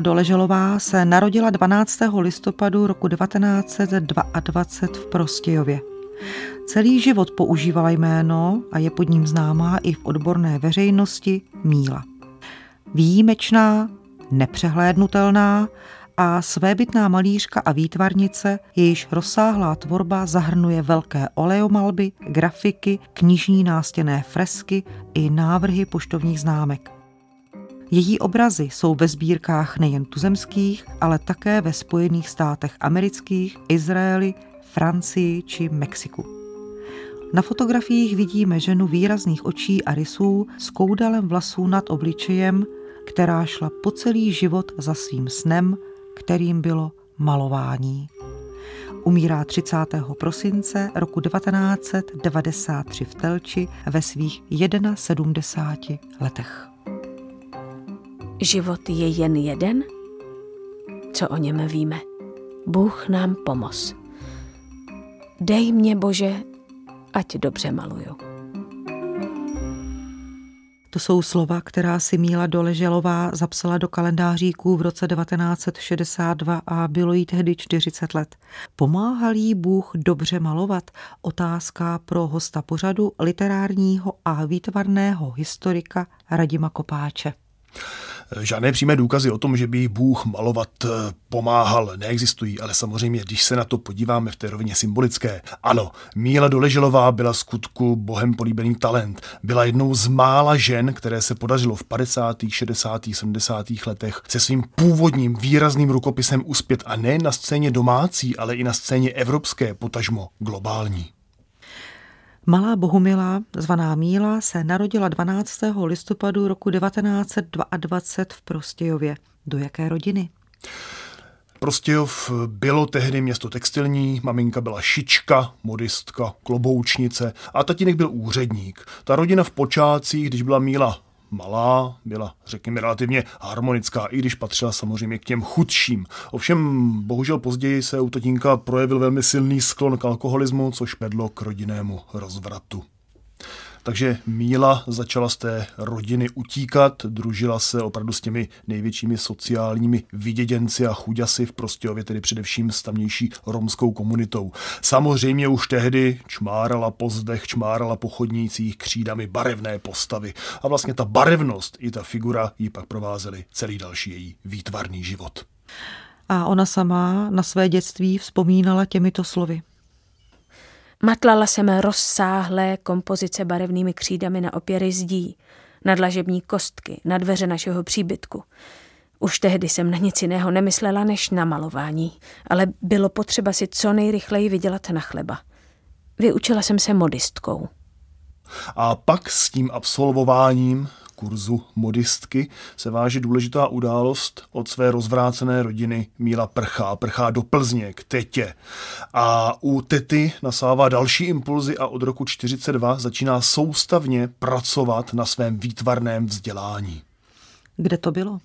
Doleželová se narodila 12. listopadu roku 1922 v Prostějově. Celý život používala jméno a je pod ním známá i v odborné veřejnosti Míla. Výjimečná, nepřehlédnutelná a svébytná malířka a výtvarnice, jejíž rozsáhlá tvorba zahrnuje velké oleomalby, grafiky, knižní nástěné fresky i návrhy poštovních známek. Její obrazy jsou ve sbírkách nejen tuzemských, ale také ve Spojených státech amerických, Izraeli, Francii či Mexiku. Na fotografiích vidíme ženu výrazných očí a rysů s koudalem vlasů nad obličejem, která šla po celý život za svým snem, kterým bylo malování. Umírá 30. prosince roku 1993 v Telči ve svých 71 letech. Život je jen jeden? Co o něm víme? Bůh nám pomoz. Dej mě, Bože, ať dobře maluju. To jsou slova, která si Míla Doleželová zapsala do kalendáříků v roce 1962 a bylo jí tehdy 40 let. Pomáhal jí Bůh dobře malovat? Otázka pro hosta pořadu literárního a výtvarného historika Radima Kopáče. Žádné přímé důkazy o tom, že by Bůh malovat eh, pomáhal, neexistují, ale samozřejmě, když se na to podíváme v té rovině symbolické. Ano, Míla Doleželová byla skutku bohem políbený talent. Byla jednou z mála žen, které se podařilo v 50., 60., 70. letech se svým původním výrazným rukopisem uspět a ne na scéně domácí, ale i na scéně evropské, potažmo globální. Malá Bohumila, zvaná Míla, se narodila 12. listopadu roku 1922 v Prostějově. Do jaké rodiny? Prostějov bylo tehdy město textilní, maminka byla šička, modistka, kloboučnice a tatínek byl úředník. Ta rodina v počátcích, když byla Míla malá, byla, řekněme, relativně harmonická, i když patřila samozřejmě k těm chudším. Ovšem, bohužel později se u tatínka projevil velmi silný sklon k alkoholismu, což vedlo k rodinnému rozvratu. Takže Míla začala z té rodiny utíkat, družila se opravdu s těmi největšími sociálními vyděděnci a chuďasy v Prostějově, tedy především s tamnější romskou komunitou. Samozřejmě už tehdy čmárala po zdech, čmárala po chodnících křídami barevné postavy a vlastně ta barevnost i ta figura ji pak provázely celý další její výtvarný život. A ona sama na své dětství vzpomínala těmito slovy. Matlala jsem rozsáhlé kompozice barevnými křídami na opěry zdí, na dlažební kostky, na dveře našeho příbytku. Už tehdy jsem na nic jiného nemyslela než na malování, ale bylo potřeba si co nejrychleji vydělat na chleba. Vyučila jsem se modistkou. A pak s tím absolvováním kurzu modistky se váže důležitá událost od své rozvrácené rodiny Míla prchá. Prchá do Plzně k tetě. A u tety nasává další impulzy a od roku 42 začíná soustavně pracovat na svém výtvarném vzdělání. Kde to bylo?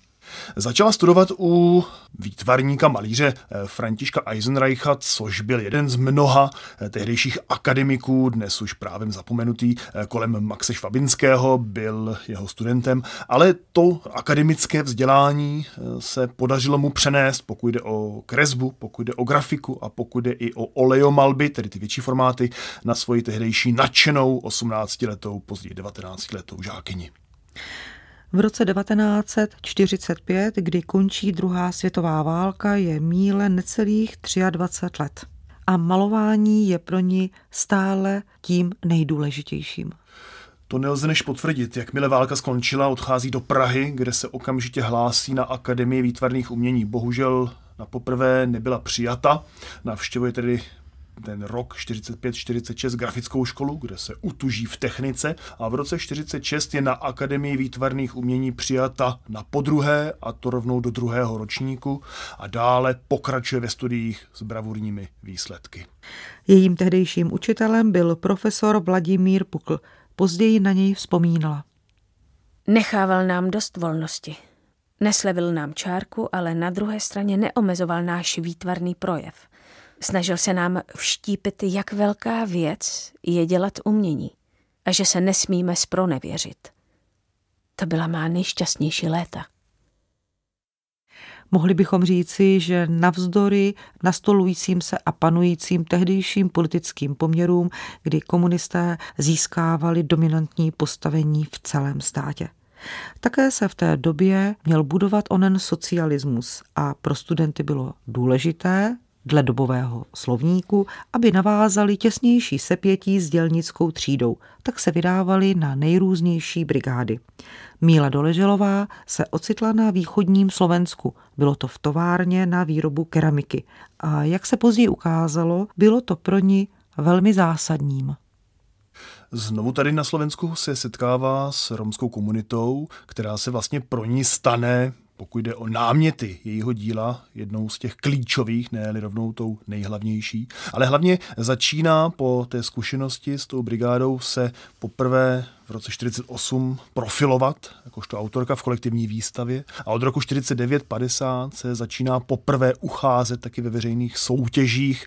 Začala studovat u výtvarníka malíře eh, Františka Eisenreicha, což byl jeden z mnoha eh, tehdejších akademiků, dnes už právem zapomenutý, eh, kolem Maxe Švabinského, byl jeho studentem, ale to akademické vzdělání se podařilo mu přenést, pokud jde o kresbu, pokud jde o grafiku a pokud jde i o oleomalby, tedy ty větší formáty, na svoji tehdejší nadšenou 18-letou, později 19-letou žákyni. V roce 1945, kdy končí druhá světová válka, je Míle necelých 23 let. A malování je pro ní stále tím nejdůležitějším. To nelze než potvrdit. Jakmile válka skončila, odchází do Prahy, kde se okamžitě hlásí na Akademii výtvarných umění. Bohužel na poprvé nebyla přijata. Navštěvuje tedy ten rok 45-46 grafickou školu, kde se utuží v technice a v roce 46 je na Akademii výtvarných umění přijata na podruhé a to rovnou do druhého ročníku a dále pokračuje ve studiích s bravurními výsledky. Jejím tehdejším učitelem byl profesor Vladimír Pukl. Později na něj vzpomínala. Nechával nám dost volnosti. Neslevil nám čárku, ale na druhé straně neomezoval náš výtvarný projev – Snažil se nám vštípit, jak velká věc je dělat umění a že se nesmíme spronevěřit. To byla má nejšťastnější léta. Mohli bychom říci, že navzdory nastolujícím se a panujícím tehdejším politickým poměrům, kdy komunisté získávali dominantní postavení v celém státě. Také se v té době měl budovat onen socialismus a pro studenty bylo důležité, dle dobového slovníku, aby navázali těsnější sepětí s dělnickou třídou, tak se vydávali na nejrůznější brigády. Míla Doleželová se ocitla na východním Slovensku. Bylo to v továrně na výrobu keramiky. A jak se později ukázalo, bylo to pro ní velmi zásadním. Znovu tady na Slovensku se setkává s romskou komunitou, která se vlastně pro ní stane pokud jde o náměty jejího díla, jednou z těch klíčových, ne rovnou tou nejhlavnější. Ale hlavně začíná po té zkušenosti s tou brigádou se poprvé v roce 48 profilovat jakožto autorka v kolektivní výstavě a od roku 49-50 se začíná poprvé ucházet taky ve veřejných soutěžích.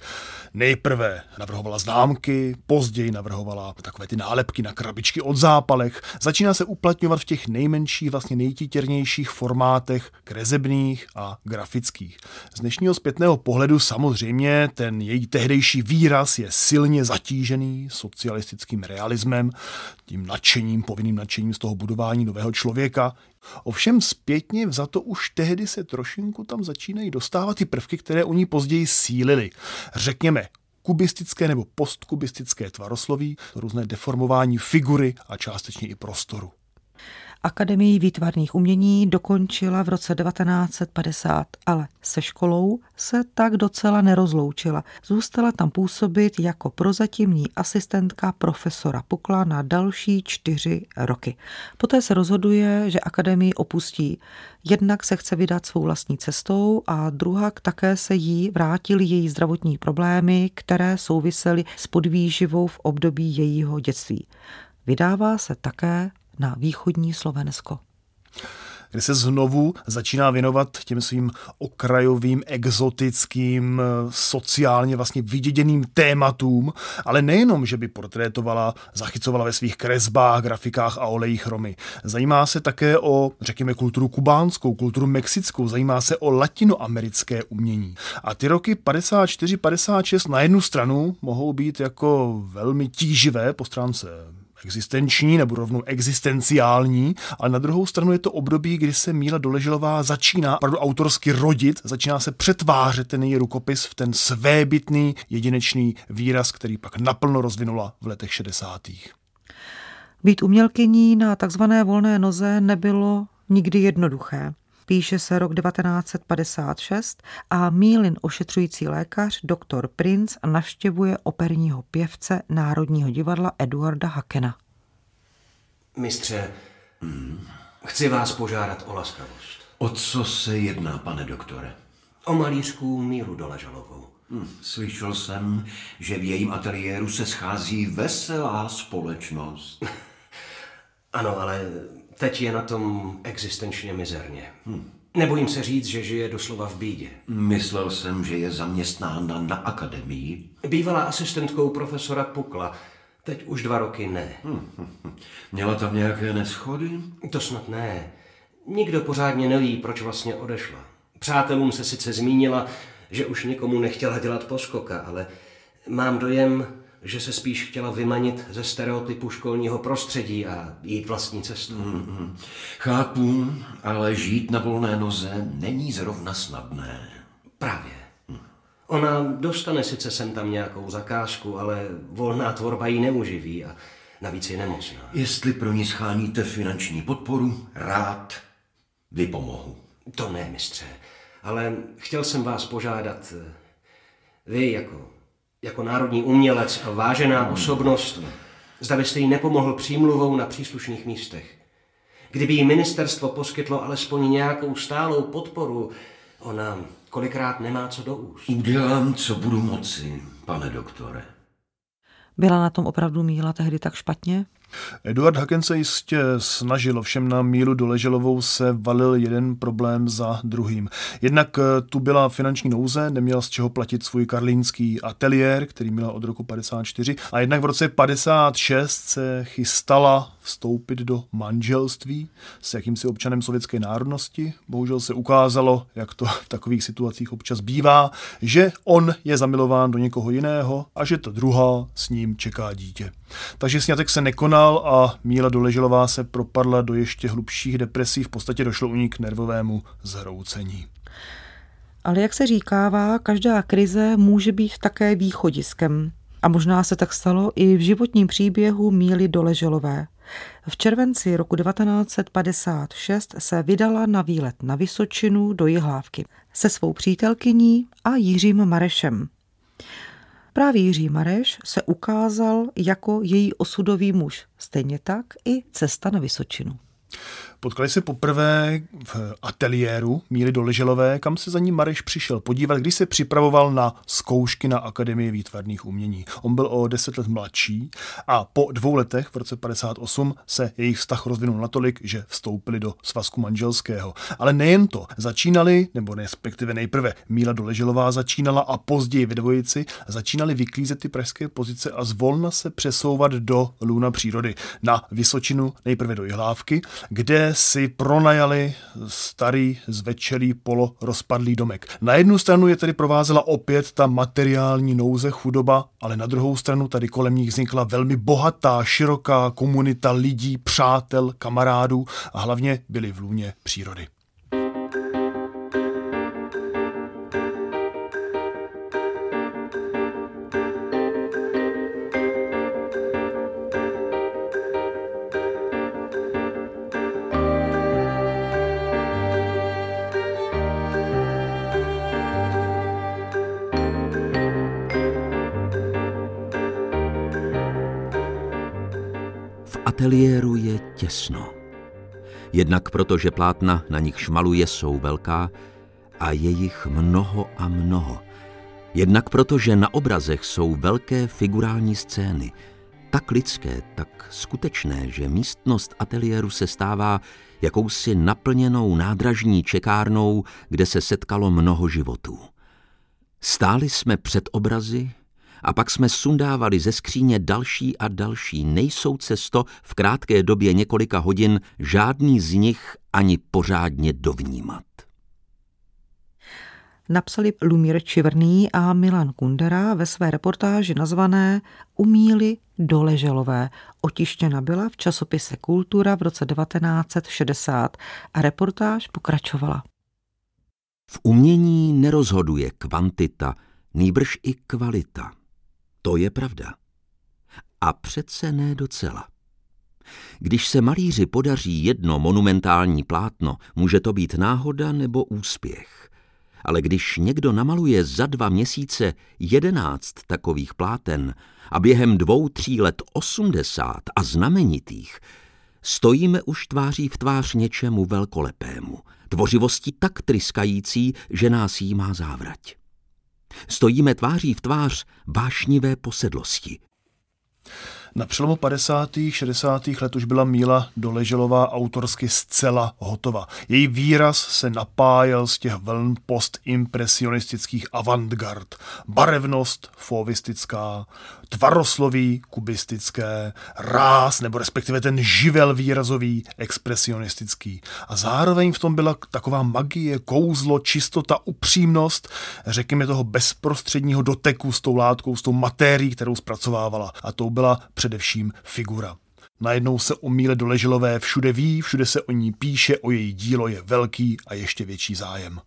Nejprve navrhovala známky, později navrhovala takové ty nálepky na krabičky od zápalech. Začíná se uplatňovat v těch nejmenších, vlastně nejtítěrnějších formátech kresebných a grafických. Z dnešního zpětného pohledu samozřejmě ten její tehdejší výraz je silně zatížený socialistickým realismem, tím nadšením, povinným nadšením z toho budování nového člověka. Ovšem zpětně za to už tehdy se trošinku tam začínají dostávat ty prvky, které ní později sílily. Řekněme, kubistické nebo postkubistické tvarosloví, různé deformování figury a částečně i prostoru. Akademii výtvarných umění dokončila v roce 1950, ale se školou se tak docela nerozloučila. Zůstala tam působit jako prozatímní asistentka profesora Pukla na další čtyři roky. Poté se rozhoduje, že akademii opustí. Jednak se chce vydat svou vlastní cestou a druhá také se jí vrátily její zdravotní problémy, které souvisely s podvýživou v období jejího dětství. Vydává se také na východní Slovensko kde se znovu začíná věnovat těm svým okrajovým, exotickým, sociálně vlastně vyděděným tématům, ale nejenom, že by portrétovala, zachycovala ve svých kresbách, grafikách a olejích Romy. Zajímá se také o, řekněme, kulturu kubánskou, kulturu mexickou, zajímá se o latinoamerické umění. A ty roky 54-56 na jednu stranu mohou být jako velmi tíživé po stránce existenční nebo rovnou existenciální, ale na druhou stranu je to období, kdy se Míla Doleželová začíná opravdu autorsky rodit, začíná se přetvářet ten její rukopis v ten svébytný, jedinečný výraz, který pak naplno rozvinula v letech 60. Být umělkyní na takzvané volné noze nebylo nikdy jednoduché. Píše se rok 1956 a Mílin ošetřující lékař doktor Prince navštěvuje operního pěvce Národního divadla Eduarda Hakena. Mistře, hmm. chci vás požádat o laskavost. O co se jedná, pane doktore? O malířku Mílu Doležalovou. Hmm, slyšel jsem, že v jejím ateliéru se schází veselá společnost. ano, ale Teď je na tom existenčně mizerně. Hm. Nebojím se říct, že žije doslova v bídě. Myslel jsem, že je zaměstnána na akademii. Bývala asistentkou profesora Pukla. Teď už dva roky ne. Hm, hm, hm. Měla tam nějaké neschody? To snad ne. Nikdo pořádně neví, proč vlastně odešla. Přátelům se sice zmínila, že už nikomu nechtěla dělat poskoka, ale mám dojem, že se spíš chtěla vymanit ze stereotypu školního prostředí a jít vlastní cestou. Mm-hmm. Chápu, ale žít na volné noze není zrovna snadné. Právě. Ona dostane sice sem tam nějakou zakázku, ale volná tvorba ji neuživí a navíc je nemocná. Jestli pro ní scháníte finanční podporu, rád vypomohu. To ne, mistře, ale chtěl jsem vás požádat, vy jako jako národní umělec a vážená hmm. osobnost, zda byste jí nepomohl přímluvou na příslušných místech. Kdyby jí ministerstvo poskytlo alespoň nějakou stálou podporu, ona kolikrát nemá co do úst. Udělám, co budu moci, pane doktore. Byla na tom opravdu Míla tehdy tak špatně? Eduard Haken se jistě snažil, ovšem na mílu Doleželovou se valil jeden problém za druhým. Jednak eh, tu byla finanční nouze, neměla z čeho platit svůj karlínský ateliér, který měla od roku 54, a jednak v roce 56 se chystala vstoupit do manželství s jakýmsi občanem sovětské národnosti. Bohužel se ukázalo, jak to v takových situacích občas bývá, že on je zamilován do někoho jiného a že ta druhá s ním čeká dítě. Takže snětek se nekonal a Míla Doleželová se propadla do ještě hlubších depresí, v podstatě došlo u ní k nervovému zhroucení. Ale jak se říkává, každá krize může být také východiskem. A možná se tak stalo i v životním příběhu Míly Doleželové. V červenci roku 1956 se vydala na výlet na Vysočinu do Jihlávky se svou přítelkyní a Jiřím Marešem. Právě Jiří Mareš se ukázal jako její osudový muž, stejně tak i cesta na Vysočinu. Potkali se poprvé v ateliéru Míly Doleželové, kam se za ní Mareš přišel podívat, když se připravoval na zkoušky na Akademii výtvarných umění. On byl o deset let mladší a po dvou letech v roce 58 se jejich vztah rozvinul natolik, že vstoupili do svazku manželského. Ale nejen to, začínali, nebo respektive nejprve Míla Doleželová začínala a později ve dvojici začínali vyklízet ty pražské pozice a zvolna se přesouvat do lůna přírody. Na Vysočinu, nejprve do Jihlávky, kde si pronajali starý, zvečelý, polo rozpadlý domek. Na jednu stranu je tedy provázela opět ta materiální nouze, chudoba, ale na druhou stranu tady kolem nich vznikla velmi bohatá, široká komunita lidí, přátel, kamarádů a hlavně byli v lůně přírody. Jednak proto, že plátna, na nich šmaluje, jsou velká a je jich mnoho a mnoho. Jednak proto, že na obrazech jsou velké figurální scény, tak lidské, tak skutečné, že místnost ateliéru se stává jakousi naplněnou nádražní čekárnou, kde se setkalo mnoho životů. Stáli jsme před obrazy, a pak jsme sundávali ze skříně další a další. Nejsou cesto v krátké době několika hodin žádný z nich ani pořádně dovnímat. Napsali Lumír Čivrný a Milan Kundera ve své reportáži nazvané Umíli doleželové. Otištěna byla v časopise Kultura v roce 1960 a reportáž pokračovala. V umění nerozhoduje kvantita, nýbrž i kvalita. To je pravda. A přece ne docela. Když se malíři podaří jedno monumentální plátno, může to být náhoda nebo úspěch. Ale když někdo namaluje za dva měsíce jedenáct takových pláten a během dvou, tří let osmdesát a znamenitých, stojíme už tváří v tvář něčemu velkolepému, tvořivosti tak tryskající, že nás jí má závrať. Stojíme tváří v tvář vášnivé posedlosti. Na přelomu 50. 60. let už byla Míla Doleželová autorsky zcela hotova. Její výraz se napájel z těch vln postimpresionistických avantgard. Barevnost fovistická, tvarosloví kubistické, ráz nebo respektive ten živel výrazový expresionistický. A zároveň v tom byla taková magie, kouzlo, čistota, upřímnost, řekněme toho bezprostředního doteku s tou látkou, s tou matérií, kterou zpracovávala. A to byla především figura. Najednou se o Míle Doleželové všude ví, všude se o ní píše, o její dílo je velký a ještě větší zájem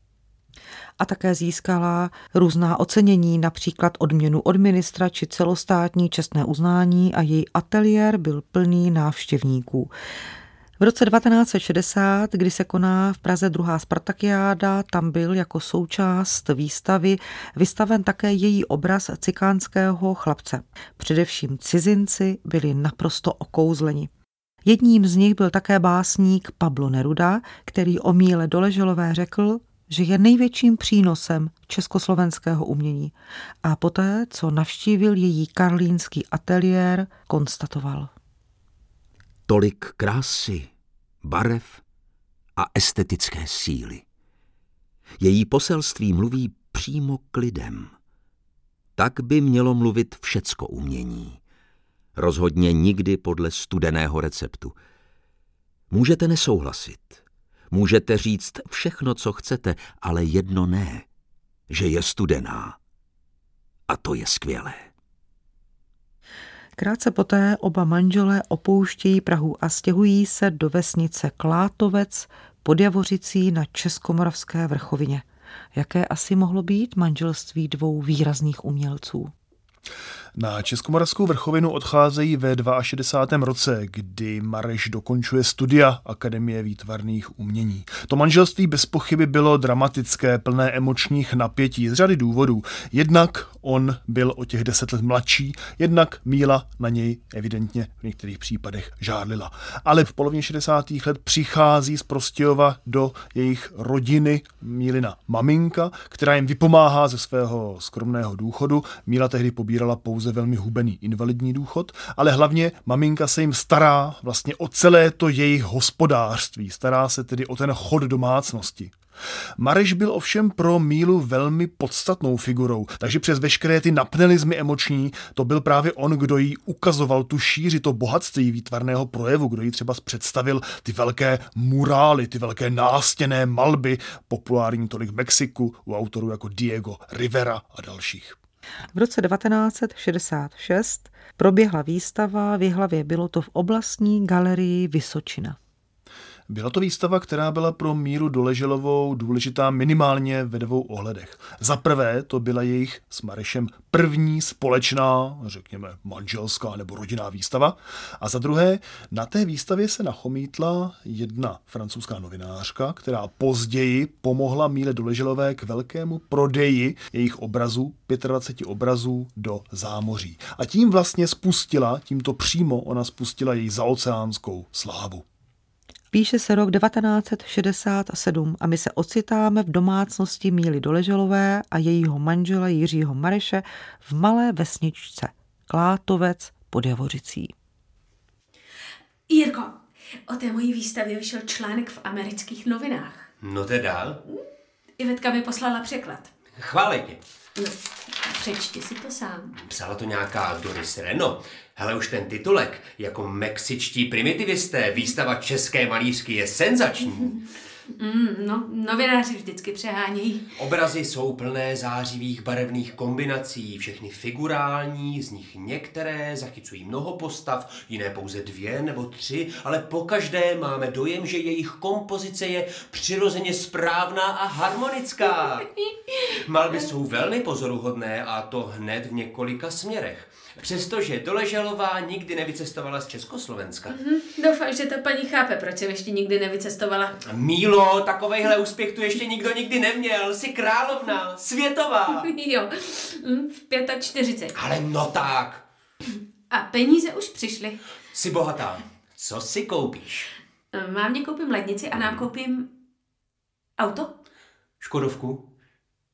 a také získala různá ocenění, například odměnu od ministra či celostátní čestné uznání a její ateliér byl plný návštěvníků. V roce 1960, kdy se koná v Praze druhá Spartakiáda, tam byl jako součást výstavy vystaven také její obraz cikánského chlapce. Především cizinci byli naprosto okouzleni. Jedním z nich byl také básník Pablo Neruda, který o Míle Doleželové řekl, že je největším přínosem československého umění a poté, co navštívil její karlínský ateliér, konstatoval. tolik krásy, barev a estetické síly. Její poselství mluví přímo k lidem. Tak by mělo mluvit všecko umění. Rozhodně nikdy podle studeného receptu. Můžete nesouhlasit. Můžete říct všechno, co chcete, ale jedno ne, že je studená. A to je skvělé. Krátce poté oba manželé opouštějí Prahu a stěhují se do vesnice Klátovec pod Javořicí na Českomoravské vrchovině. Jaké asi mohlo být manželství dvou výrazných umělců? Na Českomoravskou vrchovinu odcházejí ve 62. roce, kdy Mareš dokončuje studia Akademie výtvarných umění. To manželství bez pochyby bylo dramatické, plné emočních napětí z řady důvodů. Jednak on byl o těch deset let mladší, jednak Míla na něj evidentně v některých případech žádlila. Ale v polovině 60. let přichází z Prostějova do jejich rodiny Mílina maminka, která jim vypomáhá ze svého skromného důchodu. Míla tehdy pobírala pouze pouze velmi hubený invalidní důchod, ale hlavně maminka se jim stará vlastně o celé to jejich hospodářství, stará se tedy o ten chod domácnosti. Mareš byl ovšem pro Mílu velmi podstatnou figurou, takže přes veškeré ty napnelizmy emoční to byl právě on, kdo jí ukazoval tu šíři, to bohatství výtvarného projevu, kdo jí třeba představil ty velké murály, ty velké nástěné malby, populární tolik v Mexiku u autorů jako Diego Rivera a dalších. V roce 1966 proběhla výstava v Jihlavě, bylo to v oblastní galerii Vysočina. Byla to výstava, která byla pro Míru Doleželovou důležitá minimálně ve dvou ohledech. Za prvé, to byla jejich s Marešem první společná, řekněme, manželská nebo rodinná výstava. A za druhé, na té výstavě se nachomítla jedna francouzská novinářka, která později pomohla Míle Doleželové k velkému prodeji jejich obrazů, 25 obrazů do zámoří. A tím vlastně spustila, tímto přímo ona spustila její zaoceánskou slávu. Píše se rok 1967 a my se ocitáme v domácnosti Míly Doleželové a jejího manžela Jiřího Mareše v malé vesničce Klátovec pod Javořicí. Jirko, o té mojí výstavě vyšel článek v amerických novinách. No teda? Ivetka mi poslala překlad. Chválej tě. No, přečti si to sám. Psala to nějaká Doris Reno. Hele, už ten titulek, jako mexičtí primitivisté, výstava české malířky je senzační. Mm, no, novináři vždycky přehánějí. Obrazy jsou plné zářivých barevných kombinací, všechny figurální, z nich některé zachycují mnoho postav, jiné pouze dvě nebo tři, ale po každé máme dojem, že jejich kompozice je přirozeně správná a harmonická. Malby jsou velmi pozoruhodné a to hned v několika směrech. Přestože Doležalová nikdy nevycestovala z Československa. Mm-hmm. Doufám, že ta paní chápe, proč jsem ještě nikdy nevycestovala. Mílo, takovejhle úspěch tu ještě nikdo nikdy neměl. Jsi královna, světová. jo, mm, v 45. Ale no tak. A peníze už přišly. Jsi bohatá. Co si koupíš? Mám koupím lednici a nám koupím auto. Škodovku?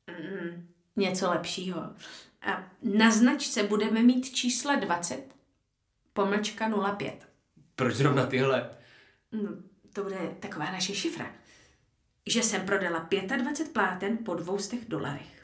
Mm, něco lepšího. A na značce budeme mít čísla 20, pomlčka 05. Proč zrovna tyhle? No, to bude taková naše šifra. Že jsem prodala 25 pláten po 200 dolarech.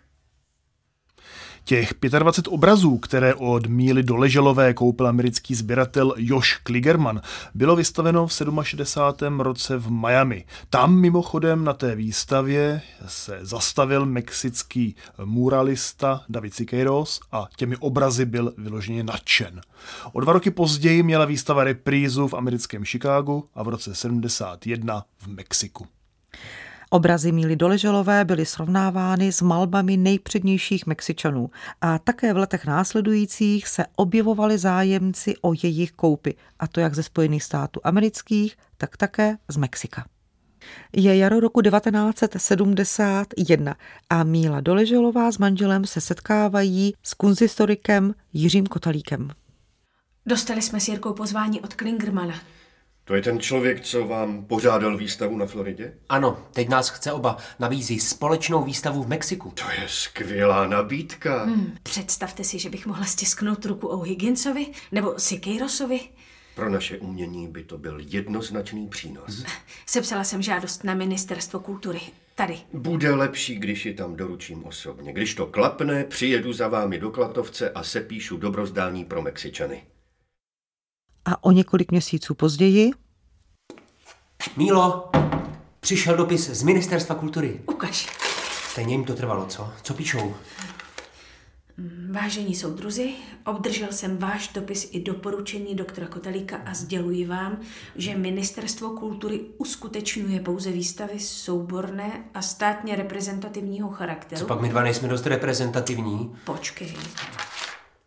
Těch 25 obrazů, které od Míly Doleželové koupil americký sběratel Josh Kligerman, bylo vystaveno v 67. roce v Miami. Tam mimochodem na té výstavě se zastavil mexický muralista David Siqueiros a těmi obrazy byl vyloženě nadšen. O dva roky později měla výstava reprízu v americkém Chicagu a v roce 71 v Mexiku. Obrazy Míly Doleželové byly srovnávány s malbami nejpřednějších Mexičanů a také v letech následujících se objevovali zájemci o jejich koupy, a to jak ze Spojených států amerických, tak také z Mexika. Je jaro roku 1971 a Míla Doleželová s manželem se setkávají s kunzistorikem Jiřím Kotalíkem. Dostali jsme s Jirkou pozvání od Klingermana. To je ten člověk, co vám pořádal výstavu na Floridě? Ano, teď nás chce oba. Nabízí společnou výstavu v Mexiku. To je skvělá nabídka. Hmm, představte si, že bych mohla stisknout ruku o Higginsovi nebo Sikeirosovi. Pro naše umění by to byl jednoznačný přínos. Sepsala jsem žádost na ministerstvo kultury. Tady. Bude lepší, když ji tam doručím osobně. Když to klapne, přijedu za vámi do Klatovce a sepíšu dobrozdání pro Mexičany. A o několik měsíců později Mílo, přišel dopis z Ministerstva kultury. Ukaž. Stejně jim to trvalo, co? Co píšou? Vážení soudruzi, obdržel jsem váš dopis i doporučení doktora Kotelíka a sděluji vám, že Ministerstvo kultury uskutečňuje pouze výstavy souborné a státně reprezentativního charakteru. Co pak my dva nejsme dost reprezentativní? Počkej.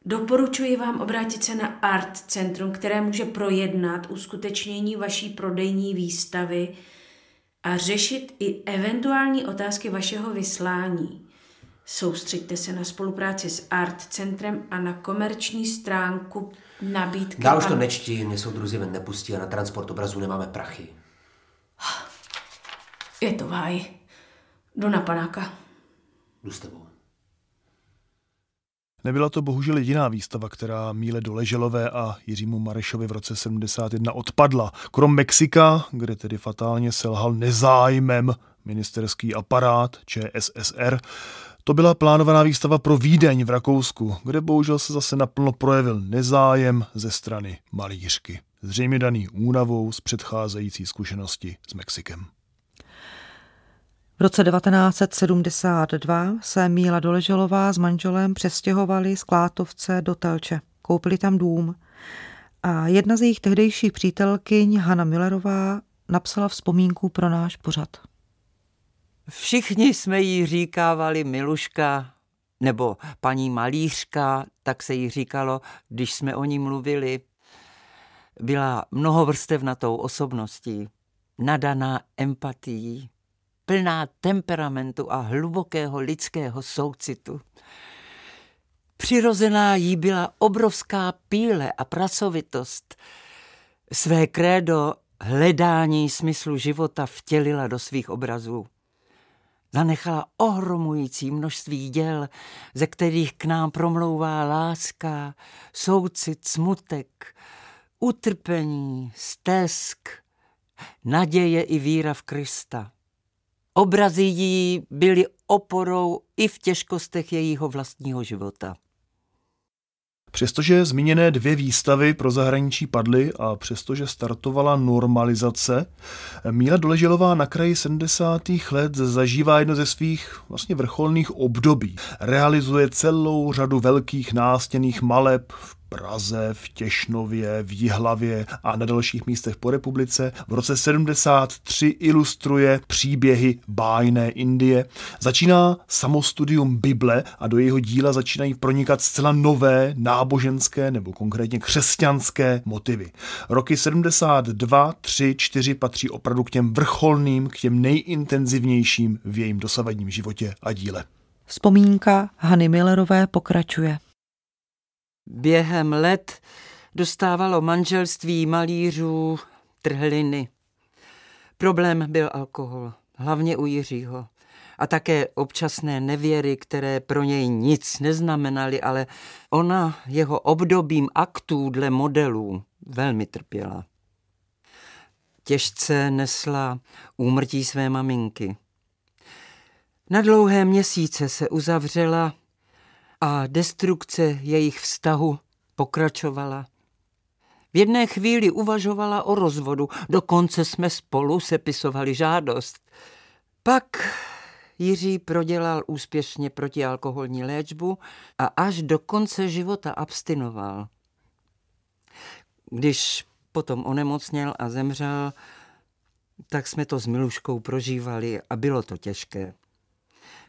Doporučuji vám obrátit se na Art Centrum, které může projednat uskutečnění vaší prodejní výstavy a řešit i eventuální otázky vašeho vyslání. Soustřeďte se na spolupráci s Art Centrem a na komerční stránku nabídky. Dál už to nečti, mě soudruzi ven nepustí a na transport obrazů nemáme prachy. Je to váj. Jdu na panáka. Jdu s tebou. Nebyla to bohužel jediná výstava, která Míle Doleželové a Jiřímu Marešovi v roce 71 odpadla. Krom Mexika, kde tedy fatálně selhal nezájmem ministerský aparát ČSSR, to byla plánovaná výstava pro Vídeň v Rakousku, kde bohužel se zase naplno projevil nezájem ze strany malířky. Zřejmě daný únavou z předcházející zkušenosti s Mexikem. V roce 1972 se Míla Doleželová s manželem přestěhovali z Klátovce do Telče. Koupili tam dům a jedna z jejich tehdejších přítelkyň, Hanna Millerová, napsala vzpomínku pro náš pořad. Všichni jsme jí říkávali Miluška nebo paní malířka, tak se jí říkalo, když jsme o ní mluvili. Byla mnohovrstevnatou osobností, nadaná empatií, plná temperamentu a hlubokého lidského soucitu. Přirozená jí byla obrovská píle a pracovitost. Své krédo hledání smyslu života vtělila do svých obrazů. Zanechala ohromující množství děl, ze kterých k nám promlouvá láska, soucit, smutek, utrpení, stesk, naděje i víra v Krista. Obrazy jí byly oporou i v těžkostech jejího vlastního života. Přestože zmíněné dvě výstavy pro zahraničí padly a přestože startovala normalizace, Míla Doleželová na kraji 70. let zažívá jedno ze svých vlastně vrcholných období. Realizuje celou řadu velkých nástěnných maleb v Praze, v Těšnově, v Jihlavě a na dalších místech po republice. V roce 73 ilustruje příběhy bájné Indie. Začíná samostudium Bible a do jeho díla začínají pronikat zcela nové náboženské nebo konkrétně křesťanské motivy. Roky 72, 3, 4 patří opravdu k těm vrcholným, k těm nejintenzivnějším v jejím dosavadním životě a díle. Vzpomínka Hany Millerové pokračuje. Během let dostávalo manželství malířů trhliny. Problém byl alkohol, hlavně u Jiřího. A také občasné nevěry, které pro něj nic neznamenaly, ale ona jeho obdobím aktů dle modelů velmi trpěla. Těžce nesla úmrtí své maminky. Na dlouhé měsíce se uzavřela a destrukce jejich vztahu pokračovala. V jedné chvíli uvažovala o rozvodu, dokonce jsme spolu sepisovali žádost. Pak Jiří prodělal úspěšně protialkoholní léčbu a až do konce života abstinoval. Když potom onemocněl a zemřel, tak jsme to s Miluškou prožívali a bylo to těžké.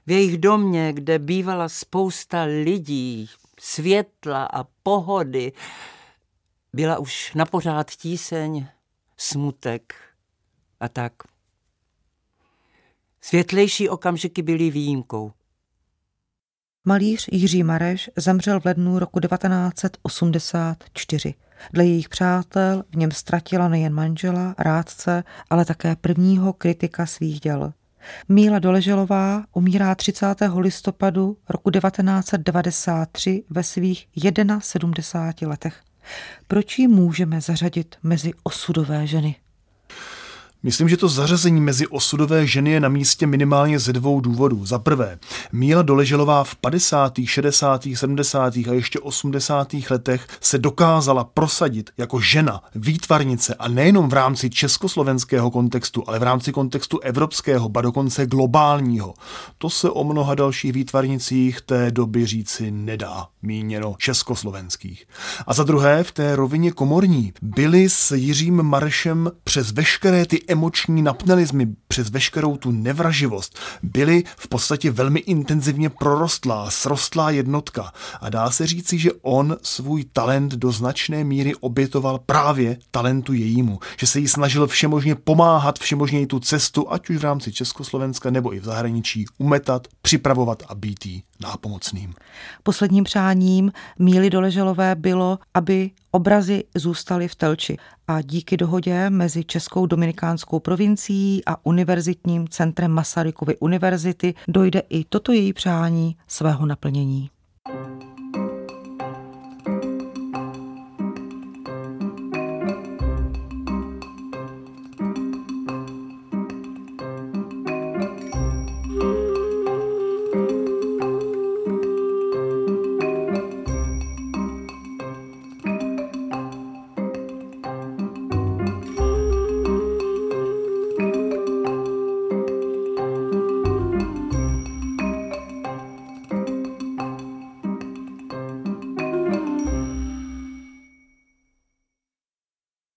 V jejich domě, kde bývala spousta lidí, světla a pohody, byla už na pořád tíseň, smutek a tak. Světlejší okamžiky byly výjimkou. Malíř Jiří Mareš zemřel v lednu roku 1984. Dle jejich přátel v něm ztratila nejen manžela, rádce, ale také prvního kritika svých děl. Míla Doleželová umírá 30. listopadu roku 1993 ve svých 71 letech. Proč ji můžeme zařadit mezi osudové ženy? Myslím, že to zařazení mezi osudové ženy je na místě minimálně ze dvou důvodů. Za prvé, Míla Doleželová v 50., 60., 70. a ještě 80. letech se dokázala prosadit jako žena, výtvarnice a nejenom v rámci československého kontextu, ale v rámci kontextu evropského, ba dokonce globálního. To se o mnoha dalších výtvarnicích té doby říci nedá, míněno československých. A za druhé, v té rovině komorní byli s Jiřím Maršem přes veškeré ty emoční napnelizmy, přes veškerou tu nevraživost, byly v podstatě velmi intenzivně prorostlá, srostlá jednotka. A dá se říci, že on svůj talent do značné míry obětoval právě talentu jejímu. Že se jí snažil všemožně pomáhat, všemožně tu cestu, ať už v rámci Československa nebo i v zahraničí, umetat, připravovat a být jí nápomocným. Posledním přáním Míly Doleželové bylo, aby obrazy zůstaly v Telči a díky dohodě mezi Českou dominikánskou provincií a Univerzitním centrem Masarykovy univerzity dojde i toto její přání svého naplnění.